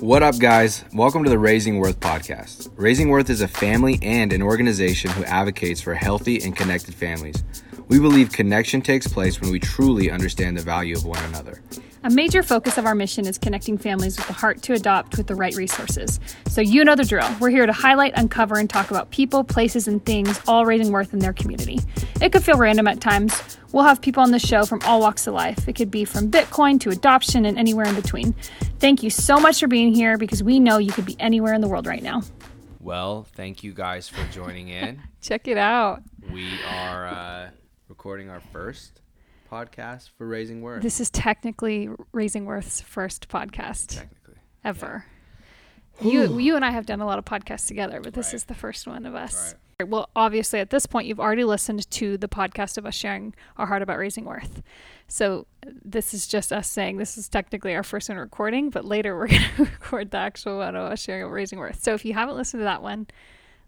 What up, guys? Welcome to the Raising Worth podcast. Raising Worth is a family and an organization who advocates for healthy and connected families. We believe connection takes place when we truly understand the value of one another. A major focus of our mission is connecting families with the heart to adopt with the right resources. So, you know the drill. We're here to highlight, uncover, and talk about people, places, and things all raising worth in their community. It could feel random at times. We'll have people on the show from all walks of life. It could be from Bitcoin to adoption and anywhere in between. Thank you so much for being here because we know you could be anywhere in the world right now. Well, thank you guys for joining in. Check it out. We are uh, recording our first podcast for Raising Worth. This is technically Raising Worth's first podcast Technically. ever. You, you and I have done a lot of podcasts together, but this Right. is the first one of us. Right. Well, obviously, at this point, you've already listened to the podcast of us sharing our heart about raising worth. So, this is just us saying this is technically our first one recording, but later we're going to record the actual one of us sharing about raising worth. So, if you haven't listened to that one,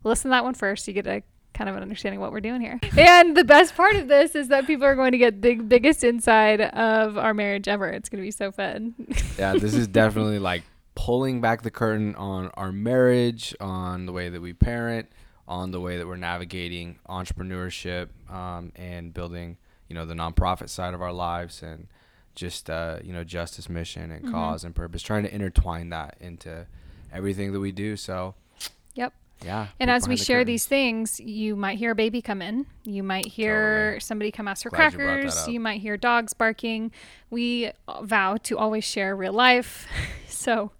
listen to that one first. You get a kind of an understanding of what we're doing here. And the best part of this is that people are going to get the biggest inside of our marriage ever. It's going to be so fun. yeah, this is definitely like pulling back the curtain on our marriage, on the way that we parent, on the way that we're navigating entrepreneurship um, and building, you know, the nonprofit side of our lives and just, uh, you know, justice mission and cause and purpose, trying to intertwine that into everything that we do. So, Yep. Yeah. And as we the share these things, you might hear a baby come in. You might hear Totally. somebody come ask for Glad you crackers. up. You might hear dogs barking. We vow to always share real life. so,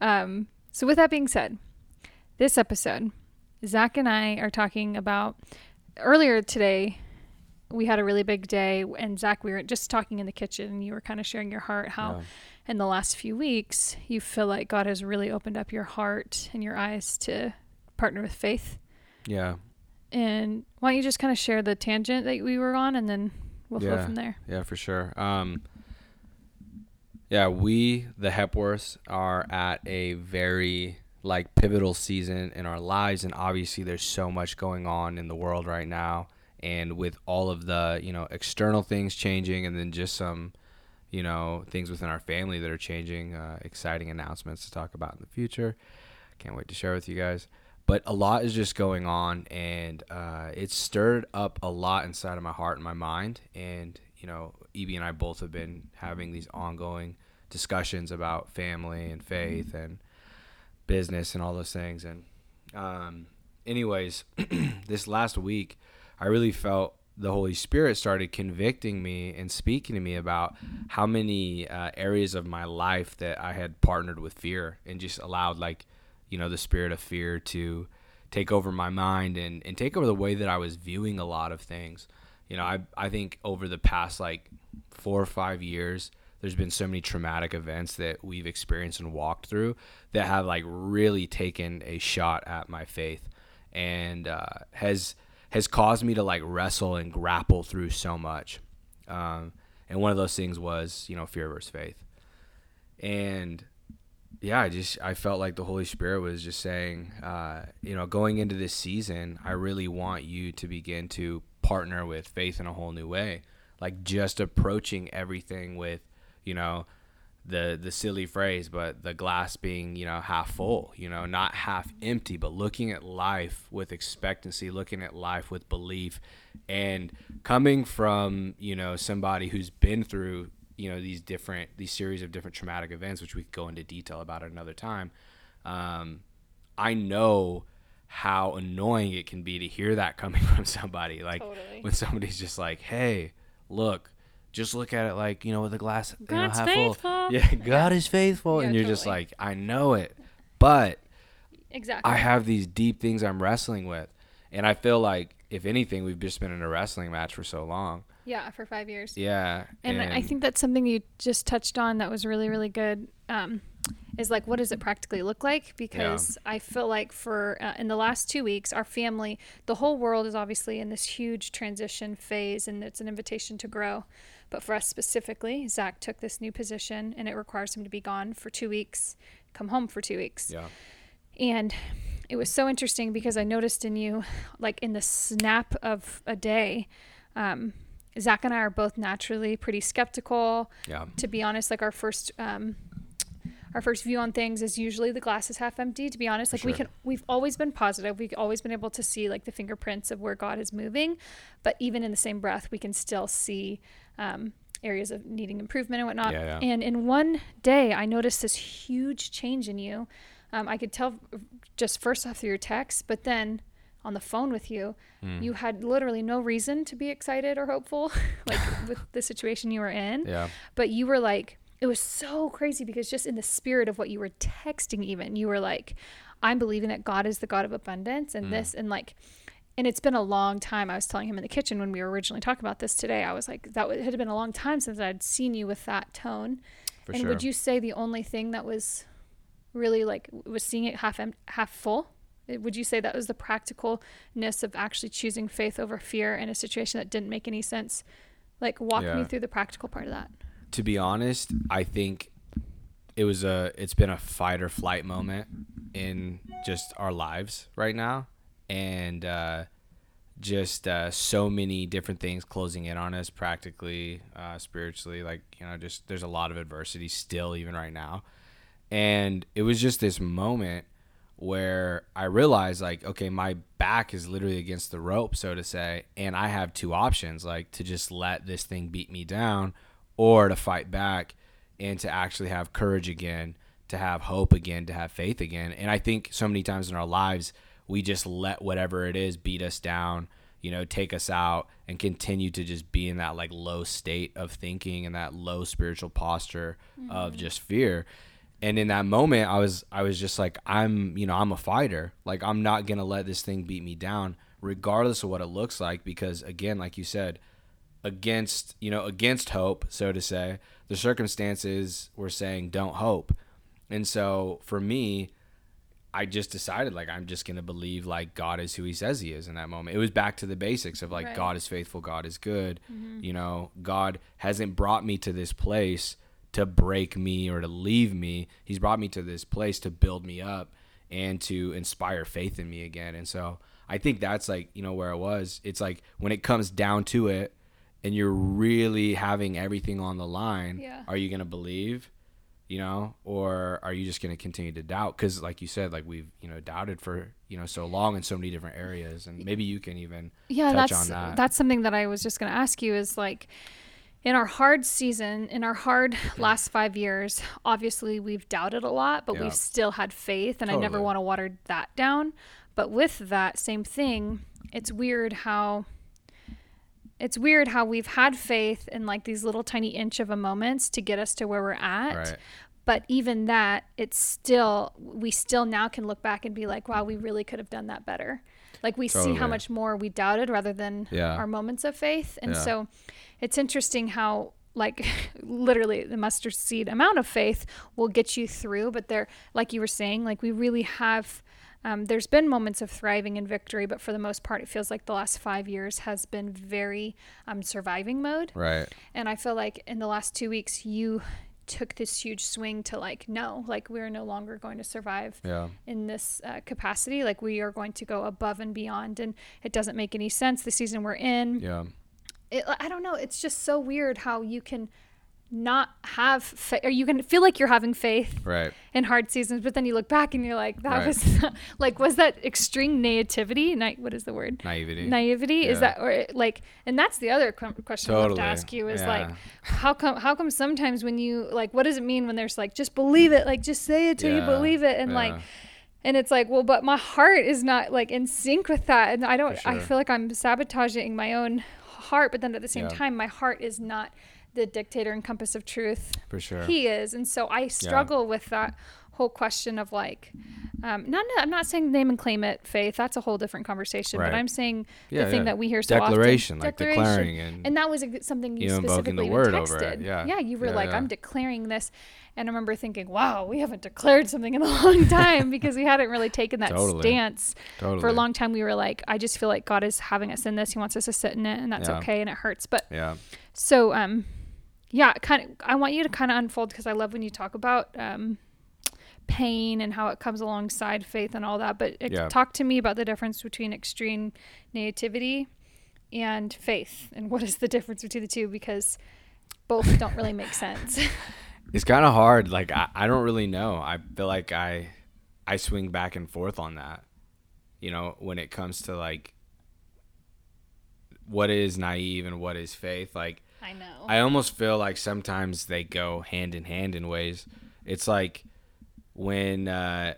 um, so with that being said, this episode, Zach and I are talking about earlier today. We had a really big day, and Zach, we were just talking in the kitchen, and you were kind of sharing your heart how Yeah. in the last few weeks you feel like God has really opened up your heart and your eyes to partner with faith. Yeah. And why don't you just kind of share the tangent that we were on and then we'll flow Yeah. from there. Yeah, for sure. Um, yeah, we the Hepworths are at a very like pivotal season in our lives, and obviously there's so much going on in the world right now, and with all of the you know external things changing, and then just some you know things within our family that are changing, uh, exciting announcements to talk about in the future. Can't wait to share with you guys. But a lot is just going on, and uh, it's stirred up a lot inside of my heart and my mind. And you know, Evie and I both have been having these ongoing discussions about family and faith and business and all those things. And um, anyways, this last week, I really felt the Holy Spirit started convicting me and speaking to me about how many uh, areas of my life that I had partnered with fear and just allowed like you know the spirit of fear to take over my mind and, and take over the way that I was viewing a lot of things. You know, I I think over the past like four or five years, there's been so many traumatic events that we've experienced and walked through that have like really taken a shot at my faith and uh, has has caused me to like wrestle and grapple through so much. Um, and one of those things was you know fear versus faith, and yeah, I just I felt like the Holy Spirit was just saying, uh, you know, going into this season, I really want you to begin to partner with faith in a whole new way, like just approaching everything with, you know, the the silly phrase, but the glass being you know half full, you know, not half empty, but looking at life with expectancy, looking at life with belief, and coming from you know somebody who's been through you know these different these series of different traumatic events, which we could go into detail about at another time. Um, I know how annoying it can be to hear that coming from somebody, like Totally. when somebody's just like, "Hey, look." Just look at it like you know with a glass you know, God's half full. faithful. Yeah, God is faithful, Yeah, and you're just like, I know it, but Exactly. I have these deep things I'm wrestling with, and I feel like if anything, we've just been in a wrestling match for so long. Yeah, for five years. Yeah, And, I think that's something you just touched on that was really, really good. Um, is like, what does it practically look like? Because I feel like for uh, in the last two weeks, our family, the whole world is obviously in this huge transition phase, and it's an invitation to grow. But for us specifically, Zach took this new position, and it requires him to be gone for two weeks, come home for two weeks. yeah, And it was so interesting because I noticed in you, like in the snap of a day, um, Zach and I are both naturally pretty skeptical. yeah, To be honest, like our first, um, our first view on things is usually the glass is half empty. To be honest, like we can, we've always been positive. We've always been able to see like the fingerprints of where God is moving, but even in the same breath, we can still see um, areas of needing improvement and whatnot. Yeah, yeah. And in one day, I noticed this huge change in you. Um, I could tell just first off through your text, but then on the phone with you, Hmm. you had literally no reason to be excited or hopeful, like with the situation you were in. Yeah. But you were like, it was so crazy because just in the spirit of what you were texting, even you were like, I'm believing that God is the God of abundance, and this, and like, and it's been a long time. I was telling him in the kitchen when we were originally talking about this today. I was like, that it had been a long time since I'd seen you with that tone. For and sure. would you say the only thing that was really like was seeing it half em- half full? Would you say that was the practicalness of actually choosing faith over fear in a situation that didn't make any sense? Like walk me through the practical part of that. to be honest, I think it was a it's been a fight or flight moment in just our lives right now, and uh, just uh, so many different things closing in on us, practically, uh, spiritually. Like you know, just there's a lot of adversity still, even right now, and it was just this moment where I realized like, okay, my back is literally against the rope, so to say, and I have two options, like to just let this thing beat me down or to fight back and to actually have courage again, to have hope again, to have faith again. And I think so many times in our lives, we just let whatever it is beat us down, you know, take us out and continue to just be in that like low state of thinking and that low spiritual posture of mm-hmm. just fear. And in that moment, I was I was just like I'm, you know, I'm a fighter. Like I'm not going to let this thing beat me down regardless of what it looks like because again, like you said, against you know against hope so to say the circumstances were saying don't hope and so for me i just decided like i'm just going to believe like god is who he says he is in that moment it was back to the basics of like Right. god is faithful god is good mm-hmm. you know god hasn't brought me to this place to break me or to leave me he's brought me to this place to build me up and to inspire faith in me again and so i think that's like you know where i was it's like when it comes down to it and you're really having everything on the line, Yeah. are you going to believe, you know, or are you just going to continue to doubt? Because, like you said, like we've, you know, doubted for, you know, so long in so many different areas. And maybe you can even yeah touch that's on that. that's something that i was just going to ask you is like in our hard season in our hard last five years obviously we've doubted a lot but Yeah. we've still had faith and i never want to water that down but with that same thing it's weird how it's weird how we've had faith in like these little tiny inch of a moments to get us to where we're at Right. but even that it's still we still now can look back and be like wow we really could have done that better like we see how much more we doubted rather than Yeah. our moments of faith and Yeah. so it's interesting how like literally the mustard seed amount of faith will get you through but there like you were saying like we really have um, there's been moments of thriving and victory but for the most part it feels like the last five years has been very um, surviving mode Right. and I feel like in the last two weeks, you took this huge swing to like, no, like we're no longer going to survive Yeah. in this uh, capacity. Like we are going to go above and beyond. And it doesn't make any sense the season we're in. Yeah. It, I don't know. It's just so weird how you can not have faith or you can feel like you're having faith Right. in hard seasons, but then you look back and you're like, that Right. was like, was that extreme naivety? Ni- what is the word? Naivety. naivety is that or like and that's the other qu- question i have to ask you is Yeah. like how come how come sometimes when you like what does it mean when there's like just believe it like just say it till you believe it and like and it's like well but my heart is not like in sync with that and i don't i feel like i'm sabotaging my own heart but then at the same Yeah. time my heart is not the dictator and compass of truth For sure. he is and so i struggle with that whole question of like um, not i'm not saying name and claim it faith that's a whole different conversation Right. but i'm saying Yeah, the thing yeah. that we hear so often. Declaration, often like declaring and- and that was something you You specifically the word over texted it, yeah. yeah you were Yeah, like yeah. i'm declaring this and i remember thinking wow we haven't declared something in a long time because we hadn't really taken that Totally. stance Totally. for a long time we were like i just feel like god is having us in this he wants us to sit in it and that's Yeah. okay and it hurts but Yeah. so um yeah kind of i want you to kind of unfold because i love when you talk about um pain and how it comes alongside faith and all that but it, Yeah. talk to me about the difference between extreme nativity and faith and what is the difference between the two because both don't really make sense It's kind of hard. Like I, I don't really know. I feel like I I swing back and forth on that. You know, when it comes to like what is naive and what is faith. Like I know. I almost feel like sometimes they go hand in hand in ways. It's like when uh,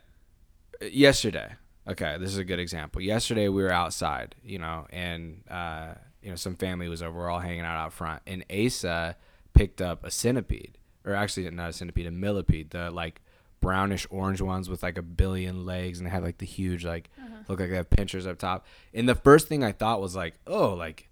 yesterday. Okay, this is a good example. Yesterday we were outside, you know, and uh, you know some family was over. We're all hanging out out front, and Asa picked up a centipede, or actually not a centipede, a millipede, the like brownish orange ones with like a billion legs, and they had like the huge like look like they have pinchers up top. And the first thing I thought was like, oh, like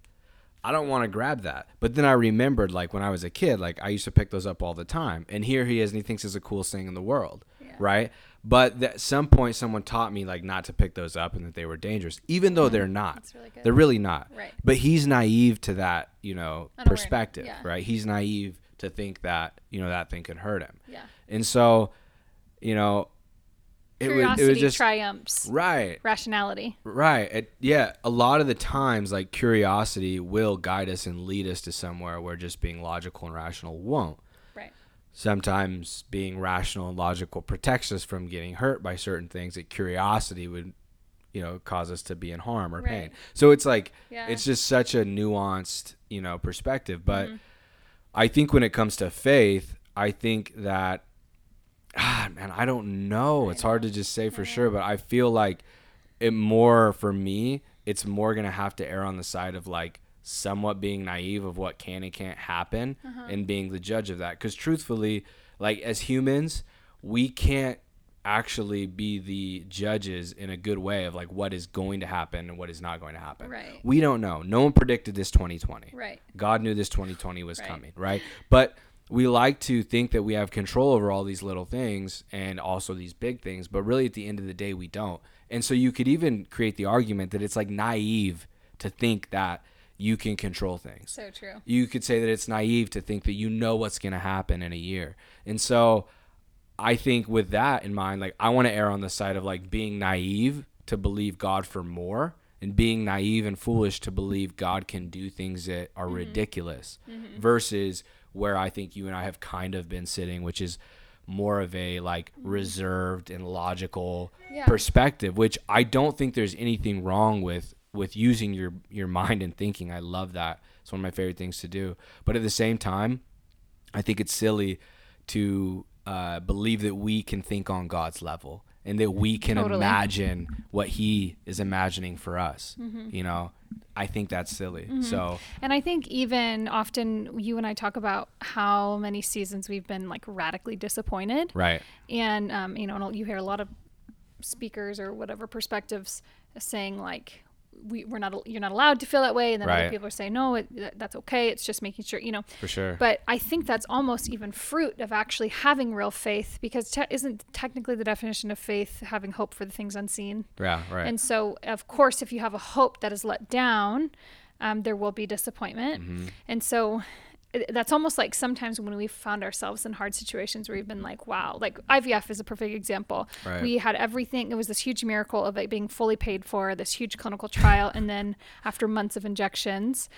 I don't want to grab that. But then I remembered, like when I was a kid, like I used to pick those up all the time. And here he is, and he thinks it's the coolest thing in the world, Yeah. right? But at some point, someone taught me like not to pick those up and that they were dangerous, even though they're not. That's really good. They're really not. Right. But he's naive to that, you know, perspective, yeah. right? He's naive to think that you know that thing could hurt him, yeah. and so, you know, it was, Curiosity it was just triumphs right. rationality. Right. It, yeah. A lot of the times, like curiosity will guide us and lead us to somewhere where just being logical and rational won't. Right. Sometimes being rational and logical protects us from getting hurt by certain things that curiosity would, you know, cause us to be in harm or pain. So it's like, Yeah. it's just such a nuanced, you know, perspective. But Mm-hmm. I think when it comes to faith, I think that, ah, man, I don't know. It's hard to just say for sure, but I feel like it more for me, it's more gonna have to err on the side of like somewhat being naive of what can and can't happen and being the judge of that. Because truthfully, like as humans, we can't actually be the judges in a good way of like what is going to happen and what is not going to happen. Right. We don't know. No one predicted this 2020. Right. God knew this 2020 was Right. coming, right? But we like to think that we have control over all these little things and also these big things, but really at the end of the day, we don't. And so you could even create the argument that it's like naive to think that you can control things. So true. You could say that it's naive to think that you know what's going to happen in a year. And so I think with that in mind, like I want to err on the side of like being naive to believe God for more and being naive and foolish to believe God can do things that are mm-hmm. ridiculous mm-hmm. versus where I think you and I have kind of been sitting, which is more of a like reserved and logical Yeah. perspective, which I don't think there's anything wrong with with using your your mind and thinking. I love that. It's one of my favorite things to do. But at the same time, I think it's silly to uh, believe that we can think on God's level and that we can Totally. imagine what He is imagining for us. Mm-hmm. You know, I think that's silly. So And I think even often you and I talk about how many seasons we've been like radically disappointed. right, And, um, you know, and you hear a lot of speakers or whatever perspectives saying like, we, we're not, you're not allowed to feel that way. And then Right. other people are saying, no, it, that's okay. It's just making sure, you know, for sure. but I think that's almost even fruit of actually having real faith because te- isn't technically the definition of faith having hope for the things unseen? yeah, right. And so, of course, if you have a hope that is let down, um, there will be disappointment. Mm-hmm. And so, that's almost like sometimes when we've found ourselves in hard situations where we've been like, wow, like IVF is a perfect example. Right. We had everything, it was this huge miracle of it being fully paid for, this huge clinical trial. and then after months of injections,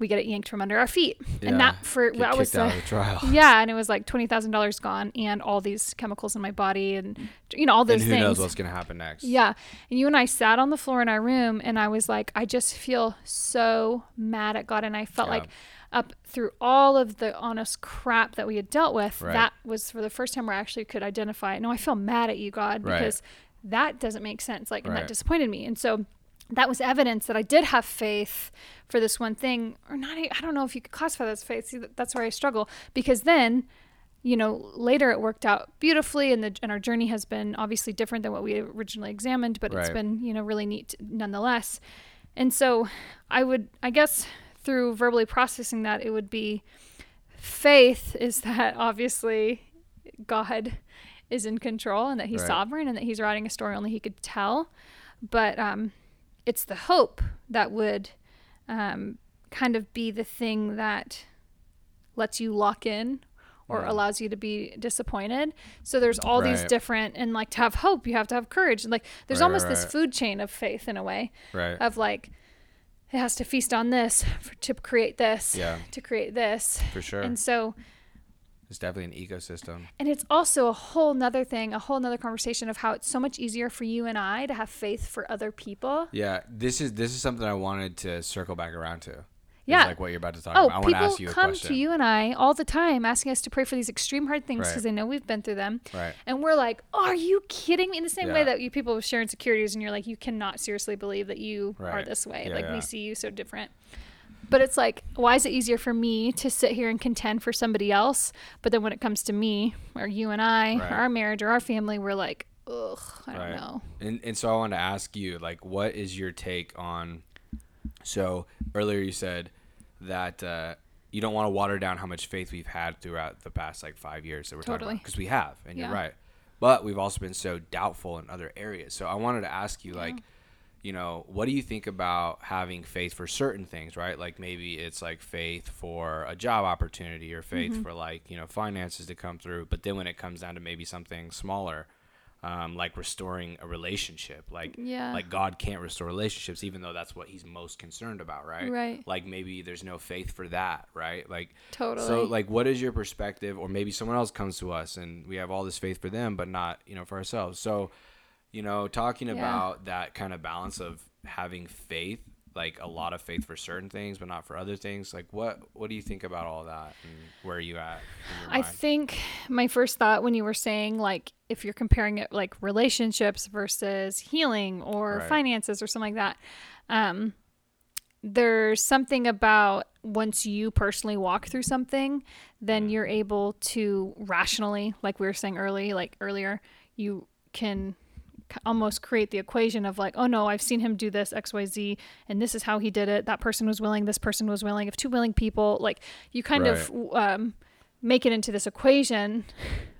we get it yanked from under our feet. Yeah, And that for that was the, the trial. yeah, and it was like twenty thousand dollars gone, and all these chemicals in my body, and you know all those and who things. knows what's gonna happen next? Yeah. And you and I sat on the floor in our room and I was like, I just feel so mad at God. And I felt Yeah. like up through all of the honest crap that we had dealt with, Right. that was for the first time where I actually could identify, no, I feel mad at you, God, Right. because that doesn't make sense. Like, and that disappointed me. And so that was evidence that I did have faith for this one thing, or not. I don't know if you could classify that as faith. See, that's where I struggle because then you know, later it worked out beautifully, and the and our journey has been obviously different than what we originally examined, but it's been you know really neat nonetheless. And so, I would, I guess, through verbally processing that, it would be faith is that obviously God is in control and that He's Right. sovereign and that He's writing a story only He could tell, but um, it's the hope that would um, kind of be the thing that lets you lock in or allows you to be disappointed. So there's all these different and like to have hope, you have to have courage. And like there's Right, almost right, this food chain of faith in a way Right. of like it has to feast on this for, to create this, Yeah. to create this. For sure. And so It's definitely an ecosystem. And it's also a whole nother thing, a whole nother conversation of how it's so much easier for you and I to have faith for other people. Yeah, this is this is something I wanted to circle back around to. Yeah. like what you're about to talk Oh, about. I want to people ask you a come question. to you and I all the time asking us to pray for these extreme hard things Right. because they know we've been through them. Right. And we're like, are you kidding me? In the same way that you people share insecurities and you're like, you cannot seriously believe that you are this way. Yeah, like yeah. we see you so different. But it's like, why is it easier for me to sit here and contend for somebody else? But then when it comes to me or you and I, Right. or our marriage or our family, we're like, ugh, I don't know. And and so I want to ask you, like, what is your take on? So earlier you said that uh, you don't want to water down how much faith we've had throughout the past like five years that we're talking Totally. about because we have, and Yeah. you're right. But we've also been so doubtful in other areas. So I wanted to ask you, like, you know, what do you think about having faith for certain things, right? Like maybe it's like faith for a job opportunity or faith Mm-hmm. for like, you know, finances to come through. But then when it comes down to maybe something smaller, um, like restoring a relationship, like, Yeah. like God can't restore relationships, even though that's what he's most concerned about, right? Right. Like maybe there's no faith for that, right? Like, Totally. so like, what is your perspective? Or maybe someone else comes to us and we have all this faith for them, but not, you know, for ourselves. So, you know, talking Yeah. about that kind of balance of having faith, like a lot of faith for certain things, but not for other things. Like, what what do you think about all that, and where are you at? In your I think my first thought when you were saying like if you're comparing it like relationships versus healing or Right. finances or something like that, um, there's something about once you personally walk through something, then you're able to rationally, like we were saying early, like earlier, you can almost create the equation of like, oh no, I've seen him do this X Y Z, and this is how he did it. That person was willing. This person was willing. If two willing people, like you kind of um, make it into this equation.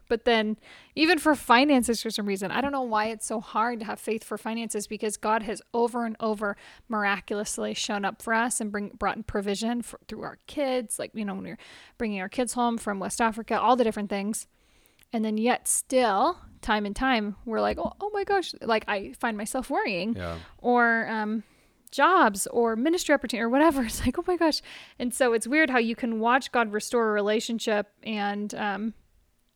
But then, even for finances, for some reason, I don't know why it's so hard to have faith for finances because God has over and over miraculously shown up for us and bring brought in provision for, through our kids. Like you know, when we're bringing our kids home from West Africa, all the different things, and then yet still, time and time, we're like, oh, oh my gosh, like I find myself worrying yeah, or um, jobs or ministry opportunity or whatever. It's like, oh my gosh. And so it's weird how you can watch God restore a relationship and um,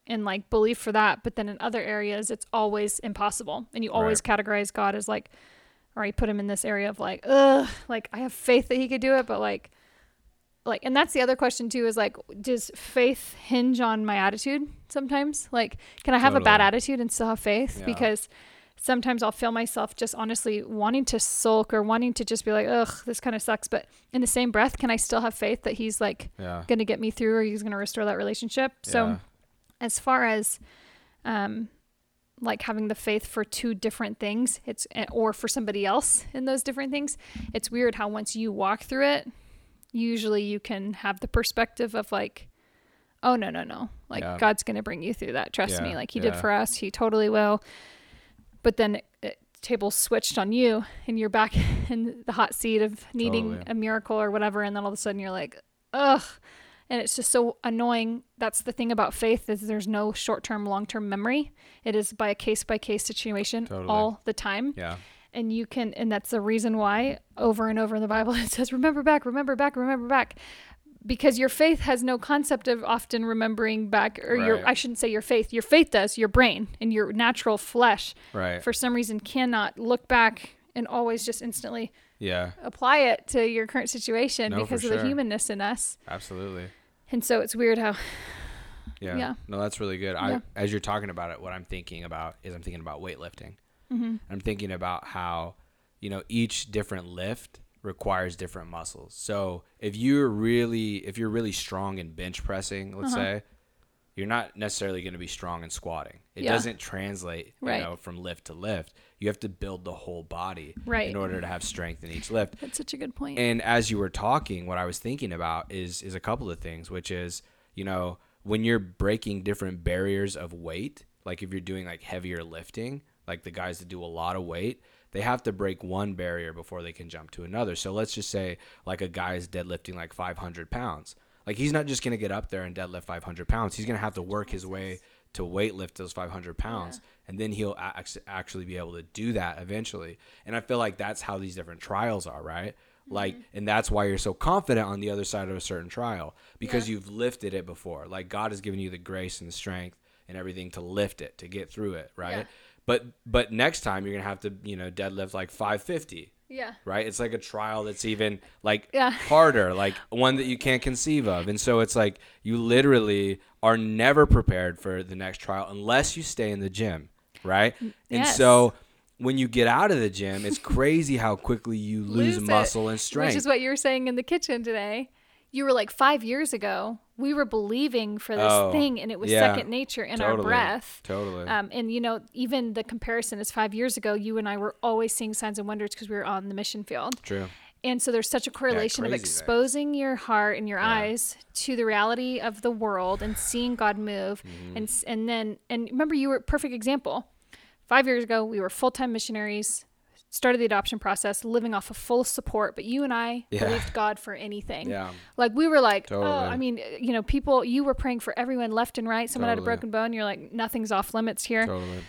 and like believe for that, but then in other areas it's always impossible, and you always categorize God as like, or you put him in this area of like, ugh, like I have faith that he could do it, but like. Like, and that's the other question too is like, does faith hinge on my attitude sometimes? Like, can I have a bad attitude and still have faith? Yeah. Because sometimes I'll feel myself just honestly wanting to sulk or wanting to just be like, ugh, this kind of sucks. But in the same breath, can I still have faith that he's like yeah, going to get me through or he's going to restore that relationship? So, yeah. as far as, um, like having the faith for two different things, it's eh, or for somebody else in those different things, it's weird how once you walk through it, usually you can have the perspective of like, oh no no no, like Yeah. God's going to bring you through that. Trust Yeah, me, like He did for us, He totally will. But then it, it, tables switched on you, and you're back in the hot seat of needing Totally. a miracle or whatever, and then all of a sudden you're like, ugh and it's just so annoying that's the thing about faith is there's no short-term long-term memory it is by a case-by-case situation Totally. all the time yeah. And you can and that's the reason why over and over in the bible it says remember back remember back remember back because your faith has no concept of often remembering back or your I shouldn't say your faith your faith does your brain and your natural flesh Right. for some reason cannot look back and always just instantly yeah. apply it to your current situation No, because of sure. the humanness in us Absolutely. and so it's weird how Yeah. Yeah. No, that's really good. Yeah. I as you're talking about it, what I'm thinking about is I'm thinking about weightlifting. Mm-hmm. I'm thinking about how, you know, each different lift requires different muscles. So if you're really if you're really strong in bench pressing, let's Uh-huh. say, you're not necessarily going to be strong in squatting. It Yeah. doesn't translate, you Right. know, from lift to lift. You have to build the whole body Right. in order to have strength in each lift. That's such a good point. And as you were talking, what I was thinking about is is a couple of things, which is, you know, when you're breaking different barriers of weight, like if you're doing like heavier lifting, like the guys that do a lot of weight, they have to break one barrier before they can jump to another. So let's just say like a guy is deadlifting like 500 pounds. Like he's not just gonna get up there and deadlift 500 pounds. He's gonna have to work his way to weight lift those 500 pounds, and then he'll ac- actually be able to do that eventually. And I feel like that's how these different trials are, right? Like, Mm-hmm. and that's why you're so confident on the other side of a certain trial because Yeah. you've lifted it before. Like, God has given you the grace and the strength and everything to lift it, to get through it, right? Yeah. But but next time you're gonna have to, you know, deadlift like 550 Yeah. right? It's like a trial that's even like Yeah. harder, like one that you can't conceive of. And so it's like you literally are never prepared for the next trial unless you stay in the gym, right? Mm, yes. And so when you get out of the gym, it's crazy how quickly you lose, Lose it, muscle and strength. Which is what you were saying in the kitchen today. You were like five years ago, we were believing for this Oh, thing, and it was yeah, second nature in our breath. Totally. Um, and you know, even the comparison is five years ago, you and I were always seeing signs and wonders because we were on the mission field. True. And so there's such a correlation of crazy things. exposing your heart and your Yeah. eyes to the reality of the world and seeing God move. Mm-hmm. And and then and remember you were a perfect example. 5 years ago we were full-time missionaries, started the adoption process, living off of full support, but you and I Yeah. believed God for anything. Yeah. Like we were like, oh, I mean, you know, people you were praying for everyone left and right. Someone had a broken bone, you're like nothing's off limits here. Totally.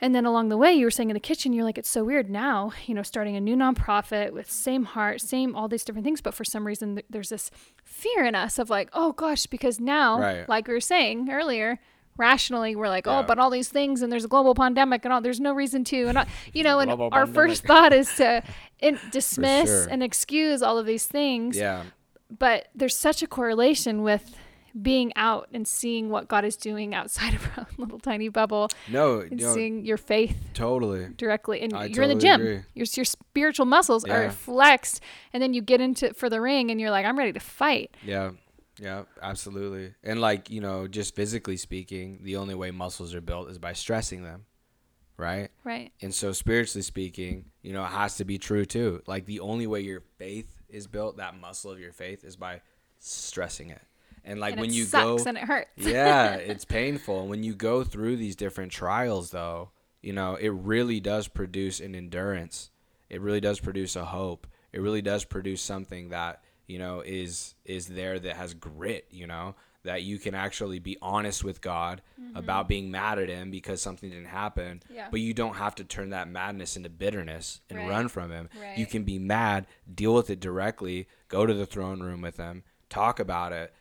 And then along the way, you were saying in the kitchen, you're like, it's so weird now, you know, starting a new nonprofit with same heart, same all these different things. But for some reason, th- there's this fear in us of like, oh gosh, because now, Right. like we were saying earlier, rationally, we're like, oh, Yeah. oh, but all these things and there's a global pandemic and all, there's no reason to. And, all, you know, and Global our pandemic. first thought is to in, dismiss sure. and excuse all of these things. Yeah. But there's such a correlation with being out and seeing what God is doing outside of our own little tiny bubble No, and seeing your faith totally. directly and I you're in the gym agree. your, your spiritual muscles Yeah. are flexed and then you get into for the ring and you're like i'm ready to fight Yeah. Yeah, absolutely. And like, you know, just physically speaking, the only way muscles are built is by stressing them. Right? right And so spiritually speaking, you know, it has to be true too. Like the only way your faith is built, that muscle of your faith is by stressing it. And like and when it you sucks go and it hurts Yeah, it's painful. And when you go through these different trials though, you know, it really does produce an endurance. It really does produce a hope. It really does produce something that, you know, is is there that has grit, you know, that you can actually be honest with God about being mad at him because something didn't happen. Mm-hmm. Yeah. But you don't have to turn that madness into bitterness and Right. run from him. You can be mad, deal with it directly, go to the throne room with him, talk about it,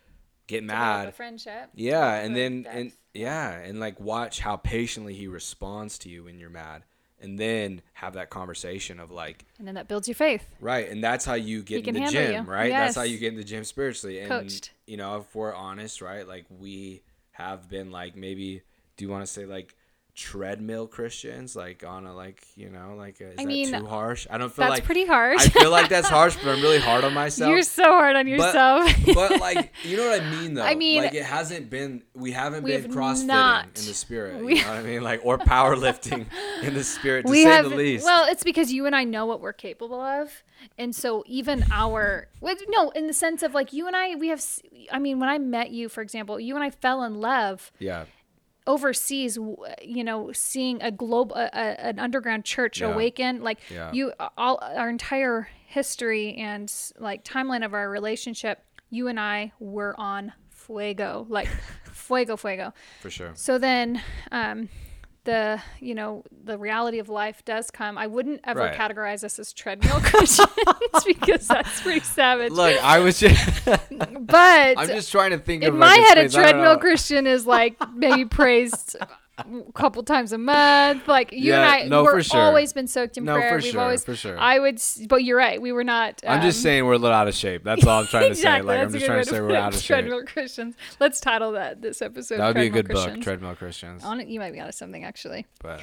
get mad, a friendship yeah, and then depth. and yeah, and like watch how patiently he responds to you when you're mad, and then have that conversation of like, and then that builds your faith right, and that's how you get He in the gym, you. right? That's how you get in the gym spiritually, and Coached. you know, if we're honest, right, like we have been like maybe, do you want to say like treadmill Christians, like on a like you know like a, is I that mean, too harsh? I don't feel that's like that's pretty harsh I feel like that's harsh, but I'm really hard on myself. you're so hard on yourself but like you know what I mean though. I mean- like it hasn't been we haven't been crossfitting not. in the spirit. We- you know what I mean? Like or powerlifting in the spirit to we say have the least. well it's because you and i know what we're capable of and so even our well, no in the sense of like you and i we have I mean when i met you for example you and i fell in love yeah. Overseas you know seeing a a, an underground church Yeah. awaken like Yeah. you all our entire history and like timeline of our relationship you and i were on fuego like fuego fuego For sure. so then um the you know the reality of life does come i wouldn't ever Right. categorize us as treadmill christians because that's pretty savage Look, I was just but I'm just trying to think in of my like, head, a space. I don't treadmill. Christian is like maybe praised a couple times a month. Like you Yeah, and I, no, we're for sure. always been soaked in No, prayer. for We've sure, always, for sure. I would, but you're right. We were not. I'm just um, saying we're a little out of shape. That's all I'm trying to say. Like I'm just trying to say we're out of shape. Treadmill Christians. Let's title that this episode. That would be a good book, Treadmill Christians. On it, you might be onto something actually. But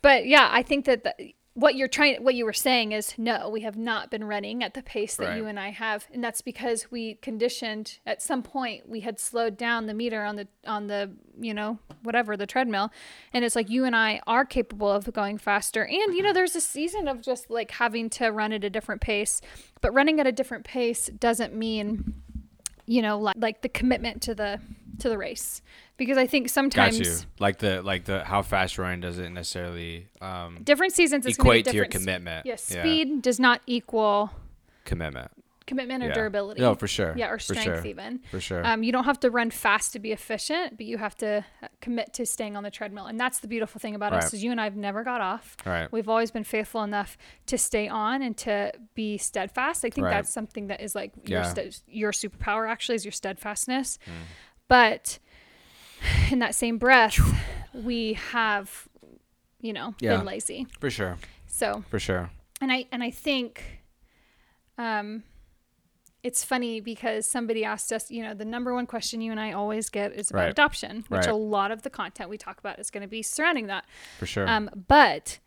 But yeah, I think that the, what you're trying, what you were saying is no, we have not been running at the pace that Right. you and I have, and that's because we conditioned at some point we had slowed down the meter on the on the you know whatever the treadmill, and it's like you and I are capable of going faster, and you know there's a season of just like having to run at a different pace, but running at a different pace doesn't mean you know like, like the commitment to the to the race because I think got sometimes you. Like the like the how fast you're running doesn't necessarily um different seasons equate to your commitment. Yes, speed does not equal Commitment. Commitment or Yeah. durability. No, for sure. Yeah, or For strength sure. even. For sure. Um, you don't have to run fast to be efficient, but you have to uh, commit to staying on the treadmill. And that's the beautiful thing about us is you and I've never got off. right. We've always been faithful enough to stay on and to be steadfast. I think Right. that's something that is like your, Yeah. ste- your superpower actually is your steadfastness. Mm. But in that same breath, we have, you know, Yeah. been lazy. For sure. So For sure. and I and I think um it's funny because somebody asked us, you know, the number one question you and I always get is about Right. adoption, which Right. a lot of the content we talk about is going to be surrounding that. For sure. Um, but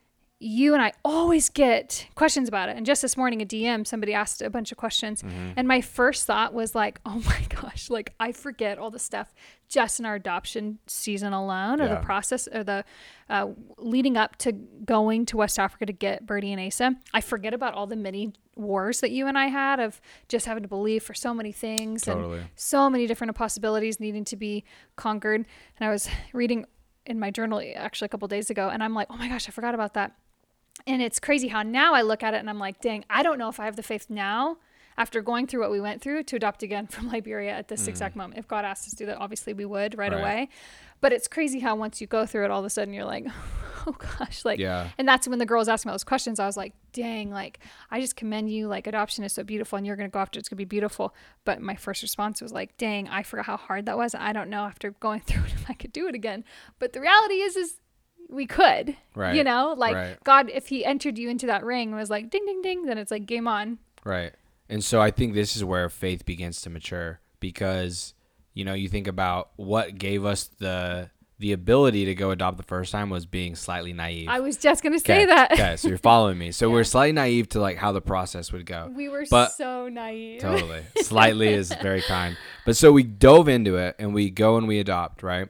you and I always get questions about it. And just this morning, a DM, somebody asked a bunch of questions. Mm-hmm. And my first thought was like, oh my gosh, like I forget all the stuff just in our adoption season alone or the process or the uh, leading up to going to West Africa to get Birdie and Asa. I forget about all the many wars that you and I had of just having to believe for so many things Totally. and so many different possibilities needing to be conquered. And I was reading in my journal actually a couple days ago, and I'm like, oh my gosh, I forgot about that. And it's crazy how now I look at it and I'm like, dang, I don't know if I have the faith now after going through what we went through to adopt again from Liberia at this exact moment. If God asked us to do that, obviously we would right, Mm. Right. away. But it's crazy how once you go through it, all of a sudden you're like, oh gosh, like, Yeah. and that's when the girls asked me all those questions. I was like, dang, like, I just commend you. Like, adoption is so beautiful and you're going to go after it. It's going to be beautiful. But my first response was like, dang, I forgot how hard that was. I don't know after going through it if I could do it again. But the reality is, is we could, Right. you know, like Right. God, if he entered you into that ring and was like, ding, ding, ding, then it's like game on. Right. And so I think this is where faith begins to mature because you know, you think about what gave us the the ability to go adopt the first time was being slightly naive. I was just going to say okay. that. okay, so you're following me. So we're slightly naive to like how the process would go. We were But- so naive. Totally. Slightly is very kind. But so we dove into it and we go and we adopt, right?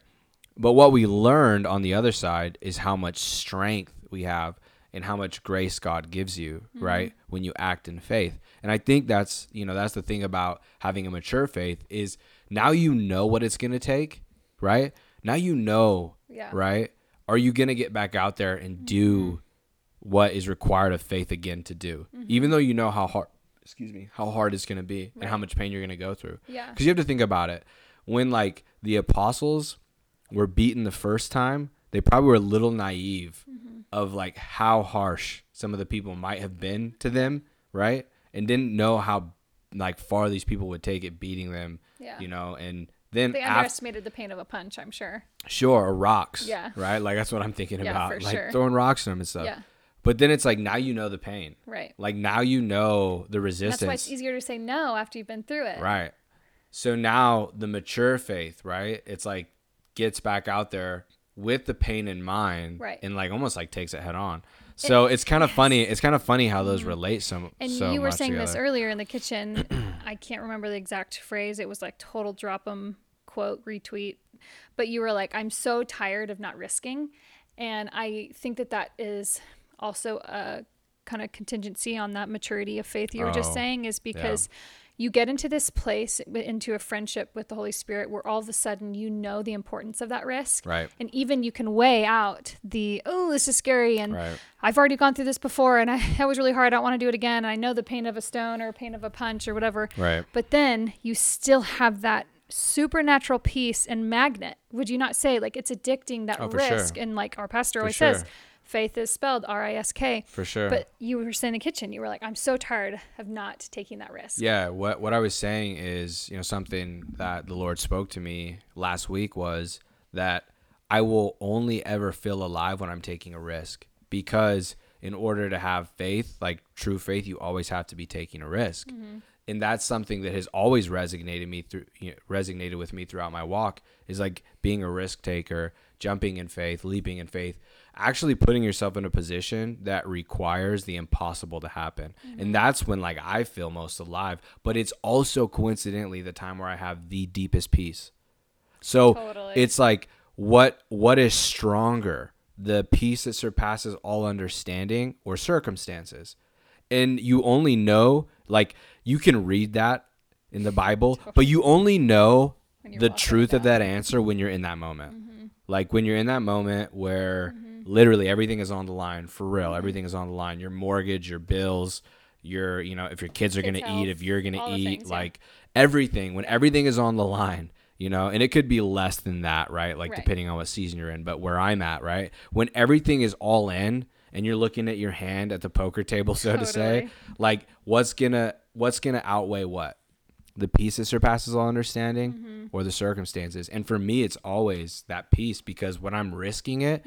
But what we learned on the other side is how much strength we have and how much grace God gives you, mm-hmm. right? When you act in faith. And I think that's, you know, that's the thing about having a mature faith is now you know what it's going to take, right? Now you know, Yeah. right? Are you going to get back out there and do mm-hmm. what is required of faith again to do? Mm-hmm. Even though you know how hard excuse me, how hard it's going to be and how much pain you're going to go through. Yeah. Because you have to think about it. When like the apostles were beaten the first time, they probably were a little naive Mm-hmm. of like how harsh some of the people might have been to them, right? And didn't know how like far these people would take it beating them, Yeah. you know. And then They after, underestimated the pain of a punch, I'm sure. sure, or rocks, Yeah. right? Like that's what I'm thinking Yeah, about, for like sure. throwing rocks at them and stuff. Yeah. But then it's like now you know the pain, Right. like now you know the resistance. that's why it's easier to say no after you've been through it. Right. So now the mature faith, right? It's like gets back out there with the pain in mind, Right. And like almost like takes it head on. So it's kind of funny. It's kind of funny how those relate so Mm-hmm. And so you were saying this earlier in the kitchen. I can't remember the exact phrase. It was like total drop 'em quote retweet. But you were like, I'm so tired of not risking. And I think that that is also a kind of contingency on that maturity of faith you were just Oh, saying is because you get into this place into a friendship with the Holy Spirit where all of a sudden you know the importance of that risk. Right. And even you can weigh out the, oh, this is scary. And Right. I've already gone through this before and I, that was really hard. I don't want to do it again. And I know the pain of a stone or pain of a punch or whatever. Right. But then you still have that supernatural peace and magnet. Would you not say like it's addicting that Oh, for sure. risk? And like our pastor For always says, sure. Faith is spelled R I S K. For sure. But you were saying in the kitchen, you were like, I'm so tired of not taking that risk. Yeah, what what I was saying is, you know, something that the Lord spoke to me last week was that I will only ever feel alive when I'm taking a risk because in order to have faith, like true faith, you always have to be taking a risk. Mm-hmm. And that's something that has always resonated me through you know, resonated with me throughout my walk is like being a risk taker, jumping in faith, leaping in faith, actually putting yourself in a position that requires the impossible to happen. And that's when like I feel most alive, but it's also coincidentally the time where I have the deepest peace. So Totally. it's like what what is stronger? The peace that surpasses all understanding or circumstances. And you only know like you can read that in the Bible, but you only know the truth of that answer when you're in that moment. Mm-hmm. Like when you're in that moment where literally everything is on the line for real, everything is on the line. Your mortgage, your bills, your you know if your kids are gonna eat if you're gonna eat things, yeah. like everything. When everything is on the line you know and it could be less than that right? Like Right. depending on what season you're in but where i'm at right? When everything is all in and you're looking at your hand at the poker table so to say like what's gonna what's gonna outweigh what the peace that surpasses all understanding Mm-hmm. or the circumstances and for me it's always that peace because when i'm risking it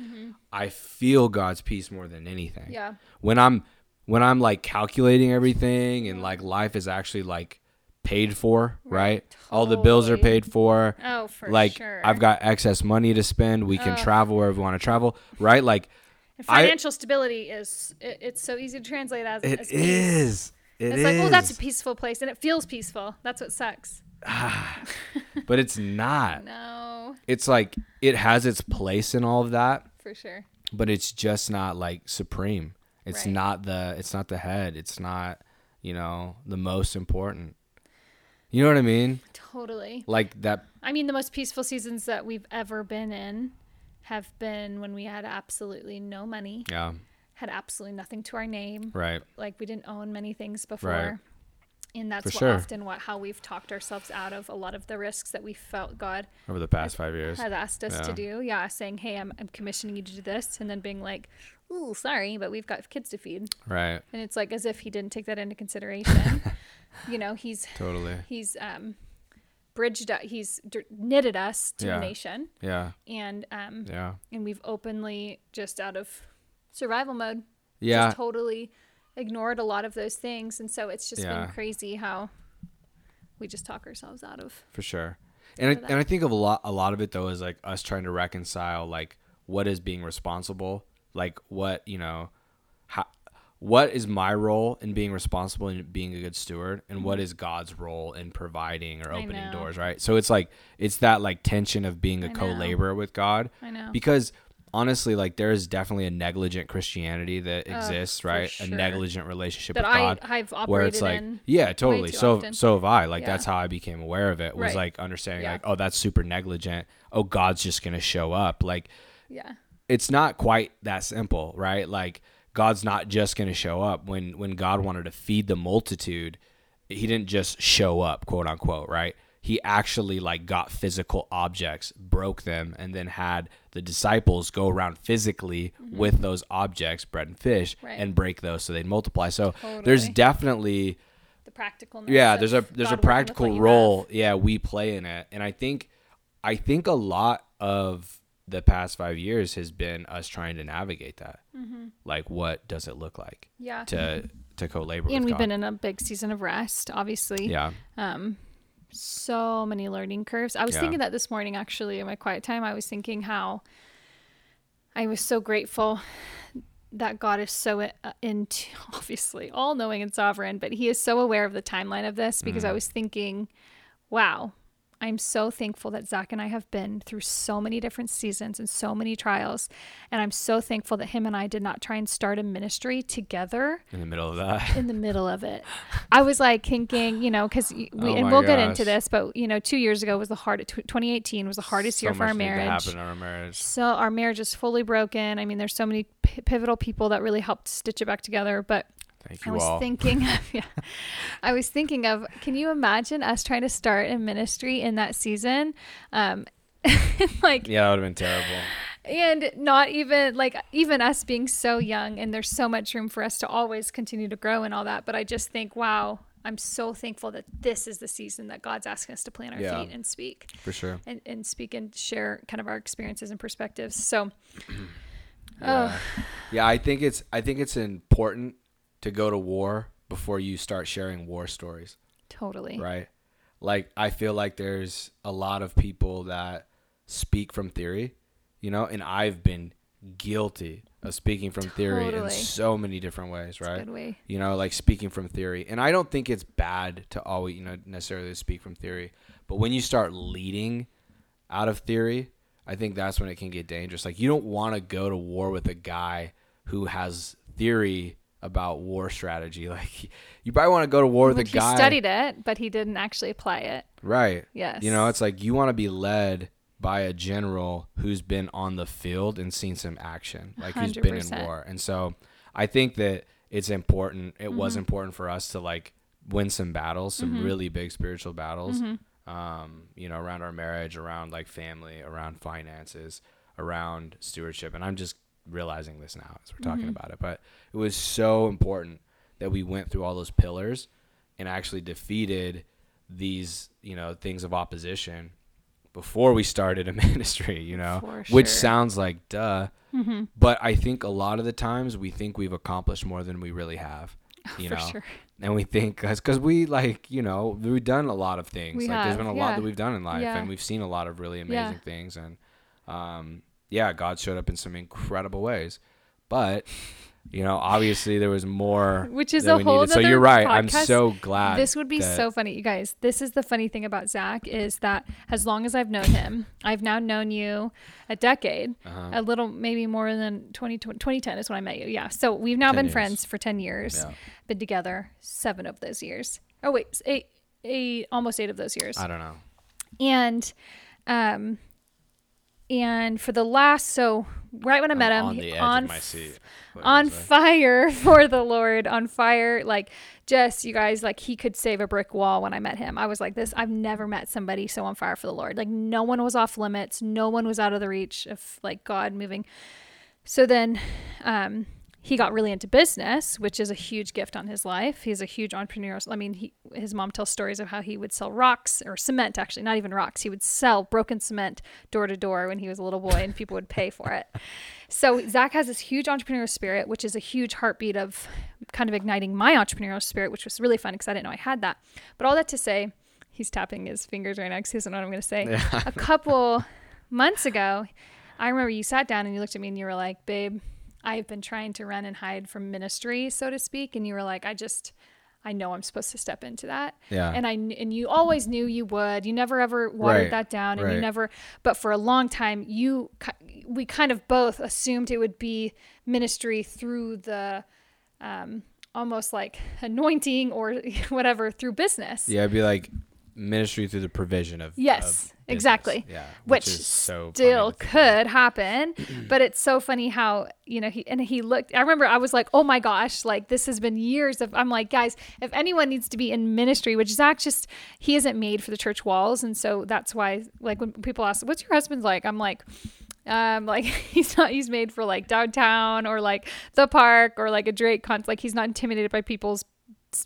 i feel god's peace more than anything Mm-hmm. Yeah. when i'm when i'm like calculating everything and like life is actually like paid for right, all the bills are paid for Oh, for sure. like sure. i've got excess money to spend we can Ugh. travel wherever we want to travel right like And I- financial stability is it, it's so easy to translate as it as is It It's like, oh, that's a peaceful place, and it feels peaceful. That's what sucks. but it's not No, it's like it has its place in all of that for sure. but it's just not like supreme it's Right. not the it's not the head it's not you know the most important you know what i mean Totally. like that I mean, the most peaceful seasons that we've ever been in have been when we had absolutely no money, yeah had absolutely nothing to our name. right Like we didn't own many things before. Right. And that's what sure. often what how we've talked ourselves out of a lot of the risks that we felt God over the past five years has asked us to do. Yeah, saying, "Hey, I'm, I'm commissioning you to do this," and then being like, "Ooh, sorry, but we've got kids to feed," right and it's like as if he didn't take that into consideration. you know, he's totally he's um, bridged, u- he's d- knitted us to Yeah. a nation, yeah and um, yeah and we've openly just out of survival mode, yeah just totally ignored a lot of those things, and so it's just Yeah. been crazy how we just talk ourselves out of. for sure and I, that. and I think of a lot a lot of it though is like us trying to reconcile like what is being responsible like what you know how what is my role in being responsible and being a good steward and what is god's role in providing or Mm-hmm. Opening doors right so it's like it's that like tension of being a co-laborer with god I know. because honestly like there is definitely a negligent christianity that Oh, exists for right sure. a negligent relationship that with I god I've operated where it's like yeah totally so often. so have i like Yeah. that's how i became aware of it was Right. like understanding Yeah. like oh that's super negligent oh god's just gonna show up like Yeah. it's not quite that simple right like god's not just gonna show up when when god wanted to feed the multitude he didn't just show up quote unquote right he actually like got physical objects broke them and then had the disciples go around physically with those objects bread and fish Mm-hmm. Right. and break those so they'd multiply so there's definitely The practical. yeah there's a there's a practical role yeah we play in it and i think i think a lot of the past five years has been us trying to navigate that like what does it look like Mm-hmm. Yeah. to to co-labor and with we've God. been in a big season of rest, obviously. yeah Um, so many learning curves. I was Yeah. thinking that this morning, actually, in my quiet time. I was thinking how I was so grateful that God is so uh, into, obviously, all knowing and sovereign, but He is so aware of the timeline of this because Mm. I was thinking, wow, I'm so thankful that Zach and I have been through so many different seasons and so many trials. And I'm so thankful that him and I did not try and start a ministry together in the middle of that in the middle of it. I was like thinking, you know, because we, oh and we'll get into this, but you know, two years ago was the hard. 2018 was the hardest so year for our marriage. happen in our marriage So our marriage is fully broken. I mean, there's so many p- pivotal people that really helped stitch it back together. But thank you I was all thinking, of yeah, I was thinking of, can you imagine us trying to start a ministry in that season? Um, like yeah that would have been terrible and not even like even us being so young and there's so much room for us to always continue to grow and all that but i just think wow i'm so thankful that this is the season that god's asking us to plant our Yeah. feet and speak for sure and, and speak and share kind of our experiences and perspectives so yeah. Oh. yeah i think it's i think it's important to go to war before you start sharing war stories totally right? Like I feel like there's a lot of people that speak from theory, you know, and I've been guilty of speaking from theory in so many different ways, right? good way You know, like speaking from theory. And I don't think it's bad to always, you know, necessarily speak from theory, but when you start leading out of theory, I think that's when it can get dangerous. Like you don't want to go to war with a guy who has theory about war strategy. Like you probably want to go to war with a he guy studied it but he didn't actually apply it Right. yes You know, it's like you want to be led by a general who's been on the field and seen some action, like who's been in war. And so I think that it's important. It was Mm-hmm. important for us to like win some battles, some really big spiritual battles. Mm-hmm. Um, you know, around our marriage, around like family, around finances, around stewardship. And I'm just realizing this now as we're talking Mm-hmm. about it. But it was so important that we went through all those pillars and actually defeated these, you know, things of opposition before we started a ministry, you know, For which sounds like duh. Mm-hmm. But I think a lot of the times we think we've accomplished more than we really have, you know, sure. and we think because we like you know we've done a lot of things. We like there's have, been a lot that we've done in life, Yeah. and we've seen a lot of really Yeah. amazing things, and um, yeah, God showed up in some incredible ways. But you know, obviously there was more, Which is a whole. So you're right. I'm so glad. This would be that- so funny, you guys. This is the funny thing about Zach is that as long as I've known him, I've now known you a decade, Uh-huh. a little maybe more than 20, 2010 is when I met you. Yeah. So we've now been years. friends for 10 years, Yeah. been together seven of those years. Oh, wait, eight, eight, almost eight of those years. I don't know. and, um, and for the last, so right when I met I'm him, on the edge on of my seat. On fire for the Lord, on fire. Like, just you guys, like, he could save a brick wall when I met him. I was like, this, I've never met somebody so on fire for the Lord. Like, no one was off limits, no one was out of the reach of like God moving. So then, um, he got really into business, which is a huge gift on his life. He's a huge entrepreneur. I mean, he, his mom tells stories of how he would sell rocks or cement, actually, not even rocks. He would sell broken cement door to door when he was a little boy, and people would pay for it. So Zach has this huge entrepreneurial spirit, which is a huge heartbeat of kind of igniting my entrepreneurial spirit, which was really fun because I didn't know I had that. But all that to say, he's tapping his fingers right now because he doesn't know what I'm going to say. A couple months ago, I remember you sat down and you looked at me and you were like, babe, I've been trying to run and hide from ministry, so to speak. And you were like, I just, I know I'm supposed to step into that. Yeah. And I and you always knew you would. You never ever watered Right, that down, and you never. But for a long time, you we kind of both assumed it would be ministry through the, um, almost like anointing or whatever through business. Yeah, it'd be like ministry through the provision of Yes, of. Exactly. Yeah, which, is so still could happen but it's so funny how you know he and he looked i remember i was like oh my gosh like this has been years of i'm like guys if anyone needs to be in ministry which zach just he isn't made for the church walls and so that's why like when people ask what's your husband's like i'm like um like he's not he's made for like downtown or like the park or like a drake concert. like he's not intimidated by people's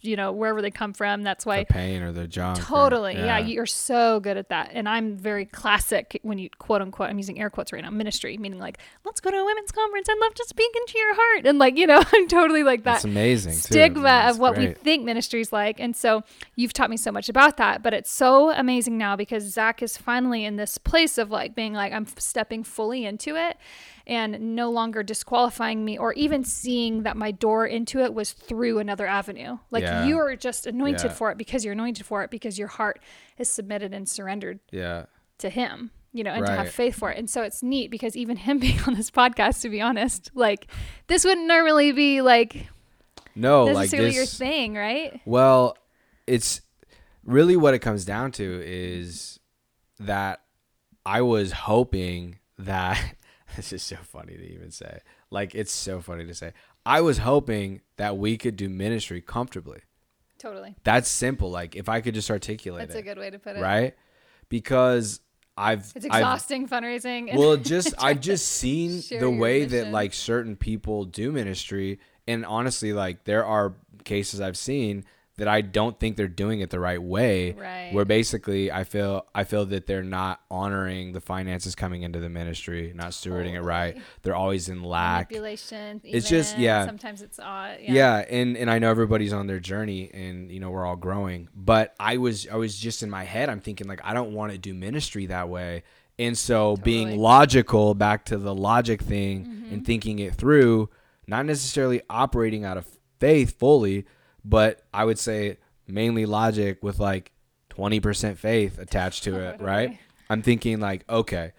you know wherever they come from that's why the pain or the junk. or- Totally. Yeah. you're so good at that. And I'm very classic when you quote unquote, I'm using air quotes right now, ministry, meaning like, let's go to a women's conference. I'd love to speak into your heart. And like, you know, I'm totally like that That's amazing. stigma That's of what we great. think ministry's like. And so you've taught me so much about that. But it's so amazing now because Zach is finally in this place of like being like, I'm stepping fully into it and no longer disqualifying me or even seeing that my door into it was through another avenue. Like Yeah. you are just anointed Yeah. for it because you're anointed for it because your heart is submitted and surrendered Yeah. to him you know and to have faith for it and so it's neat because even him being on this podcast to be honest like this wouldn't normally be like No, like necessarily your this. thing right Well, it's really what it comes down to is that I was hoping that this is so funny to even say. Like it's so funny to say. I was hoping that we could do ministry comfortably. totally That's simple. Like if I could just articulate that's a good way to put it right? Because I've it's I've- exhausting fundraising well just i've just seen the way that like certain people do ministry and honestly like there are cases i've seen that i don't think they're doing it the right way Right. where basically i feel i feel that they're not honoring the finances coming into the ministry not stewarding it right. They're always in lack. Manipulation It's just- yeah. sometimes it's odd yeah. and and i know everybody's on their journey and you know we're all growing but i was i was just in my head i'm thinking like i don't want to do ministry that way. And so being logical back to the logic thing and mm-hmm. thinking it through not necessarily operating out of faith fully but i would say mainly logic with like 20% faith attached to it right i'm thinking like okay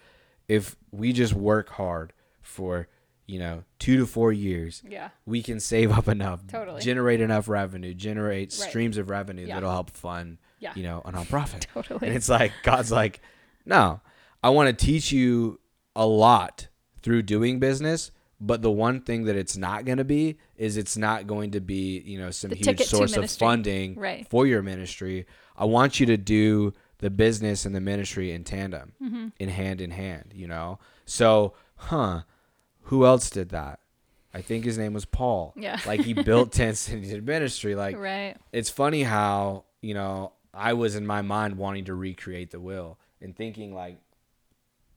if we just work hard for you know two to four years yeah we can save up enough, Totally. generate enough revenue, generate Right. streams of revenue Yeah. that'll help fund, Yeah. you know, a nonprofit. Totally. And it's like God's like, no, I want to teach you a lot through doing business, But the one thing that it's not going to be is it's not going to be, you know, some The huge source of funding Right. for your ministry. I want you to do the business and the ministry in tandem, Mm-hmm. in hand in hand, you know? So, huh, who else did that? I think his name was Paul. Yeah. Like he built tents and he did ministry. Like right. it's funny how you know I was in my mind wanting to recreate the will and thinking like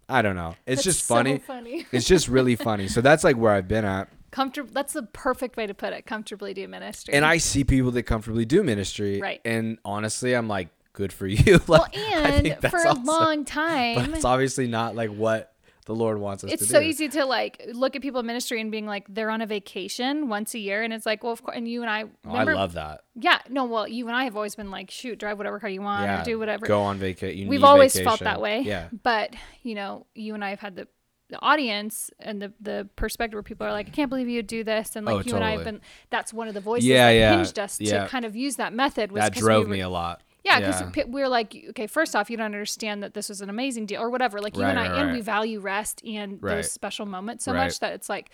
I don't know. It's That's just so funny. funny. it's just really funny. So that's like where I've been at. Comfortable. That's the perfect way to put it. Comfortably do ministry. And I see people that comfortably do ministry. Right. And honestly, I'm like, good for you. well, like, I and think that's for a awesome. long But time, it's obviously not like what the Lord wants us to do it's so do. easy to like look at people in ministry and being like they're on a vacation once a year, and it's like, well, of course. And you and I, Oh, I love that. yeah, no, well, you and I have always been like, shoot, drive whatever car you want yeah. do whatever. Go on vacation. We've always felt that way. Yeah. But you know, you and I have had the the audience and the the perspective where people are like, I can't believe you do this, and like Oh, you and I have been. That's one of the voices Yeah, that yeah, hinged us yeah. to kind of use that method. Was That drove we were, me a lot. Yeah, because we are like, okay, first off, you don't understand that this was an amazing deal or whatever. Like you Right, and I, right, and right. we value rest and those special moments so much that it's like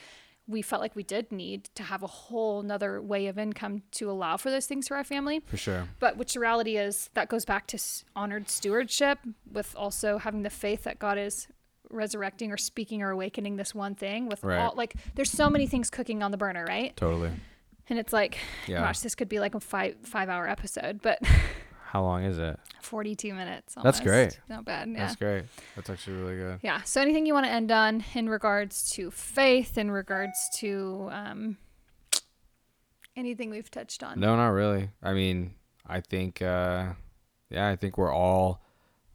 we felt like we did need to have a whole nother way of income to allow for those things for our family. For sure. But which the reality is that goes back to honored stewardship with also having the faith that God is resurrecting or speaking or awakening this one thing with all like there's so many things cooking on the burner, right? Totally. And it's like, Yeah. gosh, this could be like a five five hour episode, but How long is it? 42 minutes. That's great. Not bad. Yeah. That's great. That's actually really good. Yeah. So anything you want to end on in regards to faith, in regards to um, anything we've touched on? No, not really. I mean, I think, uh, yeah, I think we're all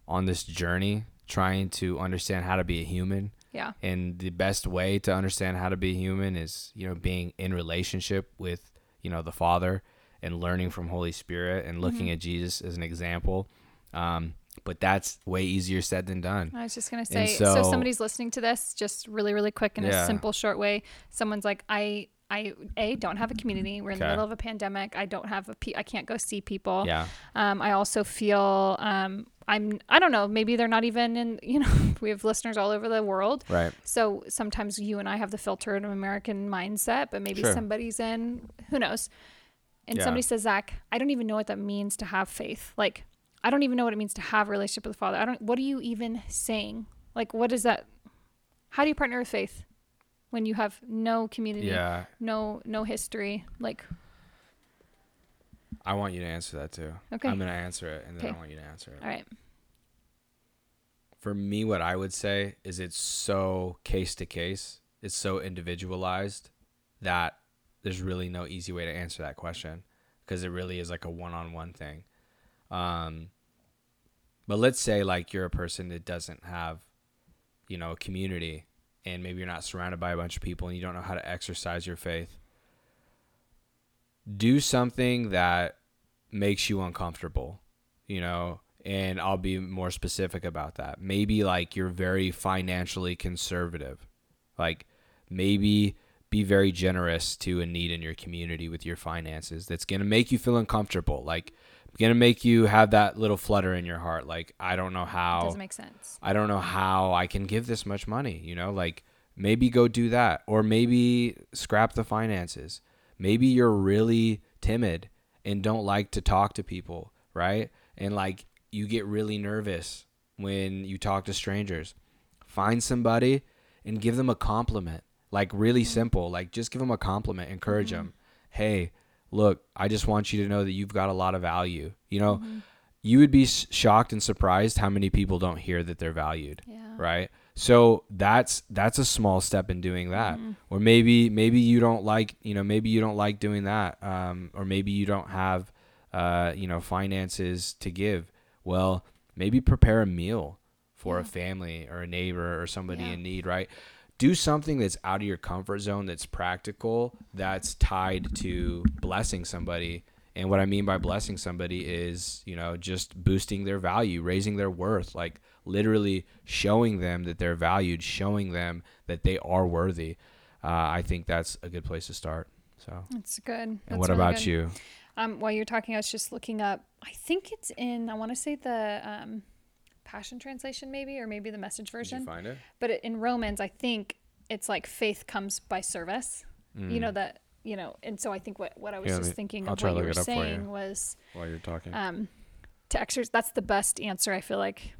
on this journey trying to understand how to be a human. Yeah. And the best way to understand how to be human is, you know, being in relationship with, you know, the Father and learning from Holy Spirit and looking Mm-hmm. at Jesus as an example. Um, but that's way easier said than done. I was just gonna say, so, so- somebody's listening to this, just really, really quick in Yeah. a simple, short way. Someone's like, I, I, a don't have a community. We're in the middle of a pandemic. I don't have a, pe- I can't go see people. Yeah. Um, I also feel, um, I'm, I don't know, maybe they're not even in, you know, we have listeners all over the world. Right. So sometimes you and I have the filtered American mindset, but maybe Sure. somebody's in, who knows? And Yeah. somebody says, Zach, I don't even know what that means to have faith. Like, I don't even know what it means to have a relationship with the Father. I don't, what are you even saying? Like, what is that? How do you partner with faith when you have no community, Yeah. no, no history? Like, I want you to answer that too. Okay. I'm going to answer it and then Okay. I want you to answer it. all right. for me what i would say is it's so case to case it's so individualized that there's really no easy way to answer that question because it really is like a one-on-one thing um but let's say like you're a person that doesn't have you know a community and maybe you're not surrounded by a bunch of people and you don't know how to exercise your faith do something that makes you uncomfortable you know and I'll be more specific about that. Maybe like you're very financially conservative. Like maybe be very generous to a need in your community with your finances. That's going to make you feel uncomfortable. Like going to make you have that little flutter in your heart like I don't know how Doesn't make sense. I don't know how I can give this much money, you know, like maybe go do that or maybe scrap the finances. Maybe you're really timid and don't like to talk to people, right? And like you get really nervous when you talk to strangers. Find somebody and give them a compliment. Like really simple, like just give them a compliment, encourage them. Hey, look, I just want you to know that you've got a lot of value. You know, you would be shocked and surprised how many people don't hear that they're valued Yeah. right so that's that's a small step in doing that Mm-hmm. or maybe maybe you don't like you know maybe you don't like doing that um, or maybe you don't have uh, you know finances to give well maybe prepare a meal for a family or a neighbor or somebody Yeah. in need right do something that's out of your comfort zone that's practical that's tied to blessing somebody and what i mean by blessing somebody is you know just boosting their value raising their worth like literally showing them that they're valued showing them that they are worthy uh, i think that's a good place to start so That's good. and That's what really about good. you Um, while you're talking, I was just looking up. I think it's in. I want to say the um, Passion Translation, maybe, or maybe the Message did you version. find it But in Romans, I think it's like faith comes by service. You know that you know, and so I think what what I was Mm. Yeah, just me- thinking I'll of what you were for you. saying was while you're talking. um, to exercise. That's the best answer I feel like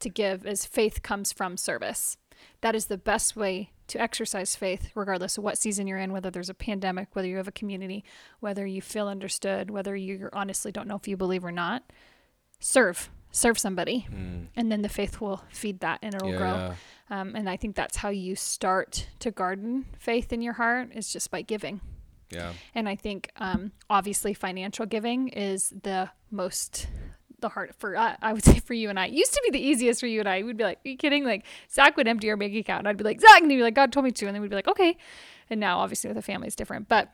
to give is faith comes from service. That is the best way to exercise faith, regardless of what season you're in, whether there's a pandemic, whether you have a community, whether you feel understood, whether you honestly don't know if you believe or not. Serve, serve somebody, Mm. and then the faith will feed that and it'll yeah, grow. yeah. Um, and I think that's how you start to garden faith in your heart is just by giving. Yeah. And I think um, obviously financial giving is the most the hard for uh, I would say for you and I. It used to be the easiest for you and I. We'd be like, "Are you kidding?" Like Zach would empty our bank account, and I'd be like, "Zach," and he'd be like, "God told me to," and then we'd be like, "Okay." And now, obviously, with a family, it's different, but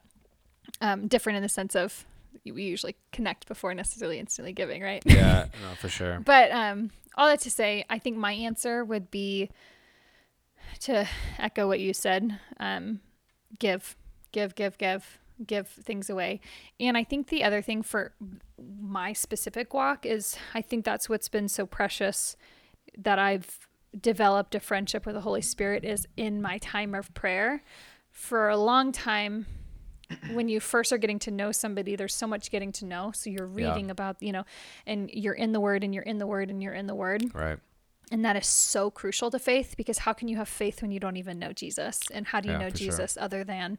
um, different in the sense of we usually connect before necessarily instantly giving, right? Yeah. no, for sure. But um, all that to say, I think my answer would be to echo what you said. Um, give, give, give, give, give things away. And I think the other thing for my specific walk is I think that's what's been so precious that I've developed a friendship with the Holy Spirit is in my time of prayer. For a long time, when you first are getting to know somebody, there's so much getting to know. So you're Yeah. reading about, you know, and you're in the word and you're in the word and you're in the word. Right. And that is so crucial to faith because how can you have faith when you don't even know Jesus? And how do you Yeah, know for sure. Jesus other than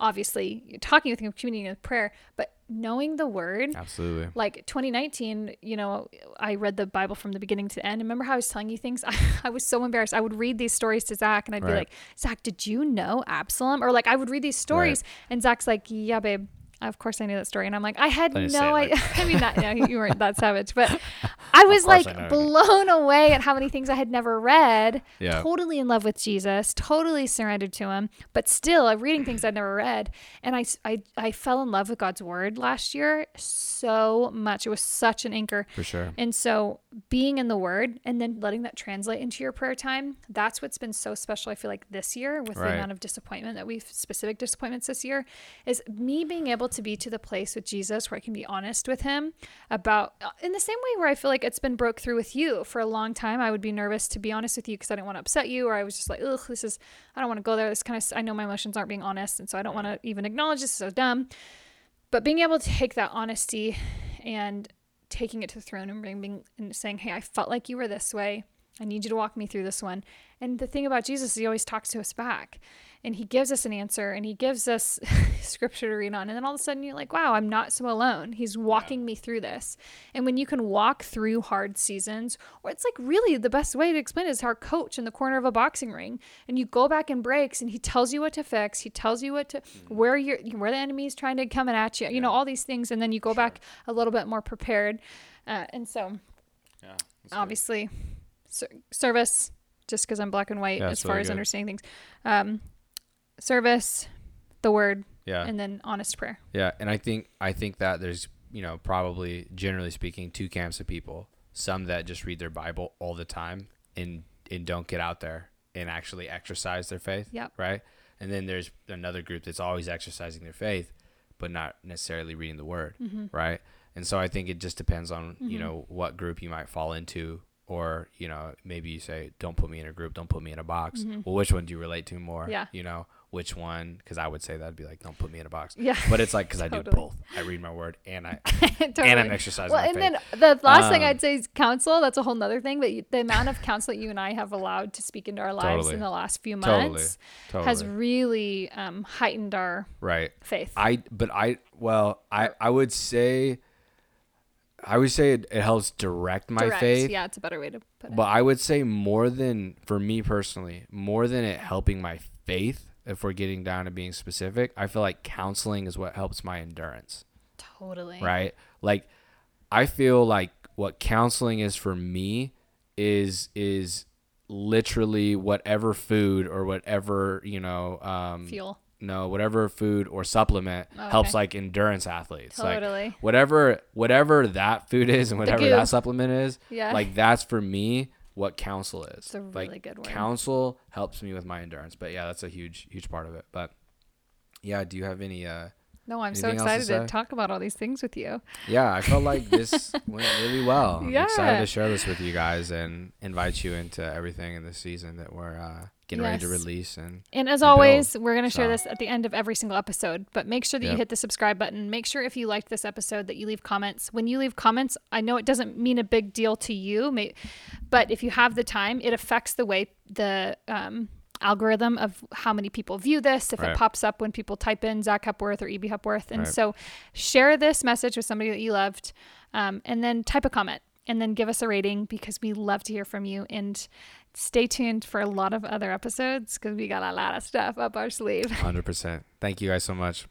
obviously you're talking with him, with prayer, but knowing the word? Absolutely. Like 2019, you know, I read the Bible from the beginning to the end. Remember how I was telling you things? I, I was so embarrassed. I would read these stories to Zach and I'd be like, Zach, did you know Absalom? Or like I would read these stories and Zach's like, yeah, babe. Of course, I knew that story, and I'm like, I had Then you say no it like idea. I mean, not, no, you weren't that savage, but I was like I blown away at how many things I had never read. Yeah. Totally in love with Jesus, totally surrendered to him, but still I'm reading things I'd never read. And I, I, I fell in love with God's word last year so much. It was such an anchor. For sure. And so being in the word and then letting that translate into your prayer time, that's what's been so special. I feel like this year with Right. the amount of disappointment that we've specific disappointments this year is me being able to be to the place with Jesus where I can be honest with him about uh, in the same way where I feel like it's been broke through with you for a long time. I would be nervous to be honest with you because I didn't want to upset you or I was just like, ugh, this is, I don't want to go there. This kind of, I know my emotions aren't being honest. And so I don't want to even acknowledge this is so dumb. But being able to take that honesty and taking it to the throne and bringing and saying, "Hey, I felt like you were this way. I need you to walk me through this one." And the thing about Jesus is he always talks to us back. And he gives us an answer and he gives us scripture to read on. And then all of a sudden you're like, wow, I'm not so alone. He's walking me through this. And when you can walk through hard seasons, or it's like really the best way to explain it is our coach in the corner of a boxing ring. And you go back in breaks and he tells you what to fix. He tells you what to where you're where the enemy is trying to come at you, you know, all these things. And then you go back a little bit more prepared. Uh, and so Yeah. obviously ser- service just because i'm black and white Yeah, as far really as good. understanding things um, service the word Yeah. and then honest prayer Yeah, and I think I think that there's you know probably generally speaking two camps of people. Some that just read their Bible all the time and and don't get out there and actually exercise their faith. Yep. Right. And then there's another group that's always exercising their faith, but not necessarily reading the Word. Mm-hmm. Right. And so I think it just depends on you know what group you might fall into. Or you know maybe you say don't put me in a group, don't put me in a box. Well, which one do you relate to more? Mm-hmm. Yeah. You know which one? Because I would say that'd be like don't put me in a box. yeah But it's like because I do both. I read my word and I totally. and I'm exercising well and faith. then the last thing Um, i'd say is counsel that's a whole nother thing but you, the amount of counsel that you and i have allowed to speak into our lives Totally. in the last few Totally. months totally. has really um, heightened our right. faith I but I well I I would say I would say it, it helps direct my Direct. faith. yeah it's a better way to put it But I would say more than for me personally, more than it helping my faith. If we're getting down to being specific, I feel like counseling is what helps my endurance. totally. Right? Like I feel like what counseling is for me is is literally whatever food or whatever, you know, um fuel. no, whatever food or supplement Oh, helps like endurance athletes. Like totally. whatever whatever that food is and whatever that supplement is, yeah. like that's for me what counsel is. it's a like really good word counsel helps me with my endurance. But yeah, that's a huge huge part of it. But yeah, do you have any uh no i'm so else to excited to talk about all these things with you Yeah, I felt like this went really well. I'm excited to share this with you guys and invite you into everything in this season that we're uh, getting ready to release and And as and always, we're going to share So- this at the end of every single episode. But make sure that you hit the subscribe button. Make sure if you liked this episode that you leave comments. When you leave comments, I know it doesn't mean a big deal to you, may, but if you have the time, it affects the way the um, algorithm of how many people view this. If Right. it pops up when people type in Zach Hepworth or EB Hepworth, and Right. so share this message with somebody that you loved, um, and then type a comment. And then give us a rating because we love to hear from you. And stay tuned for a lot of other episodes because we got a lot of stuff up our sleeve. 100%. Thank you guys so much.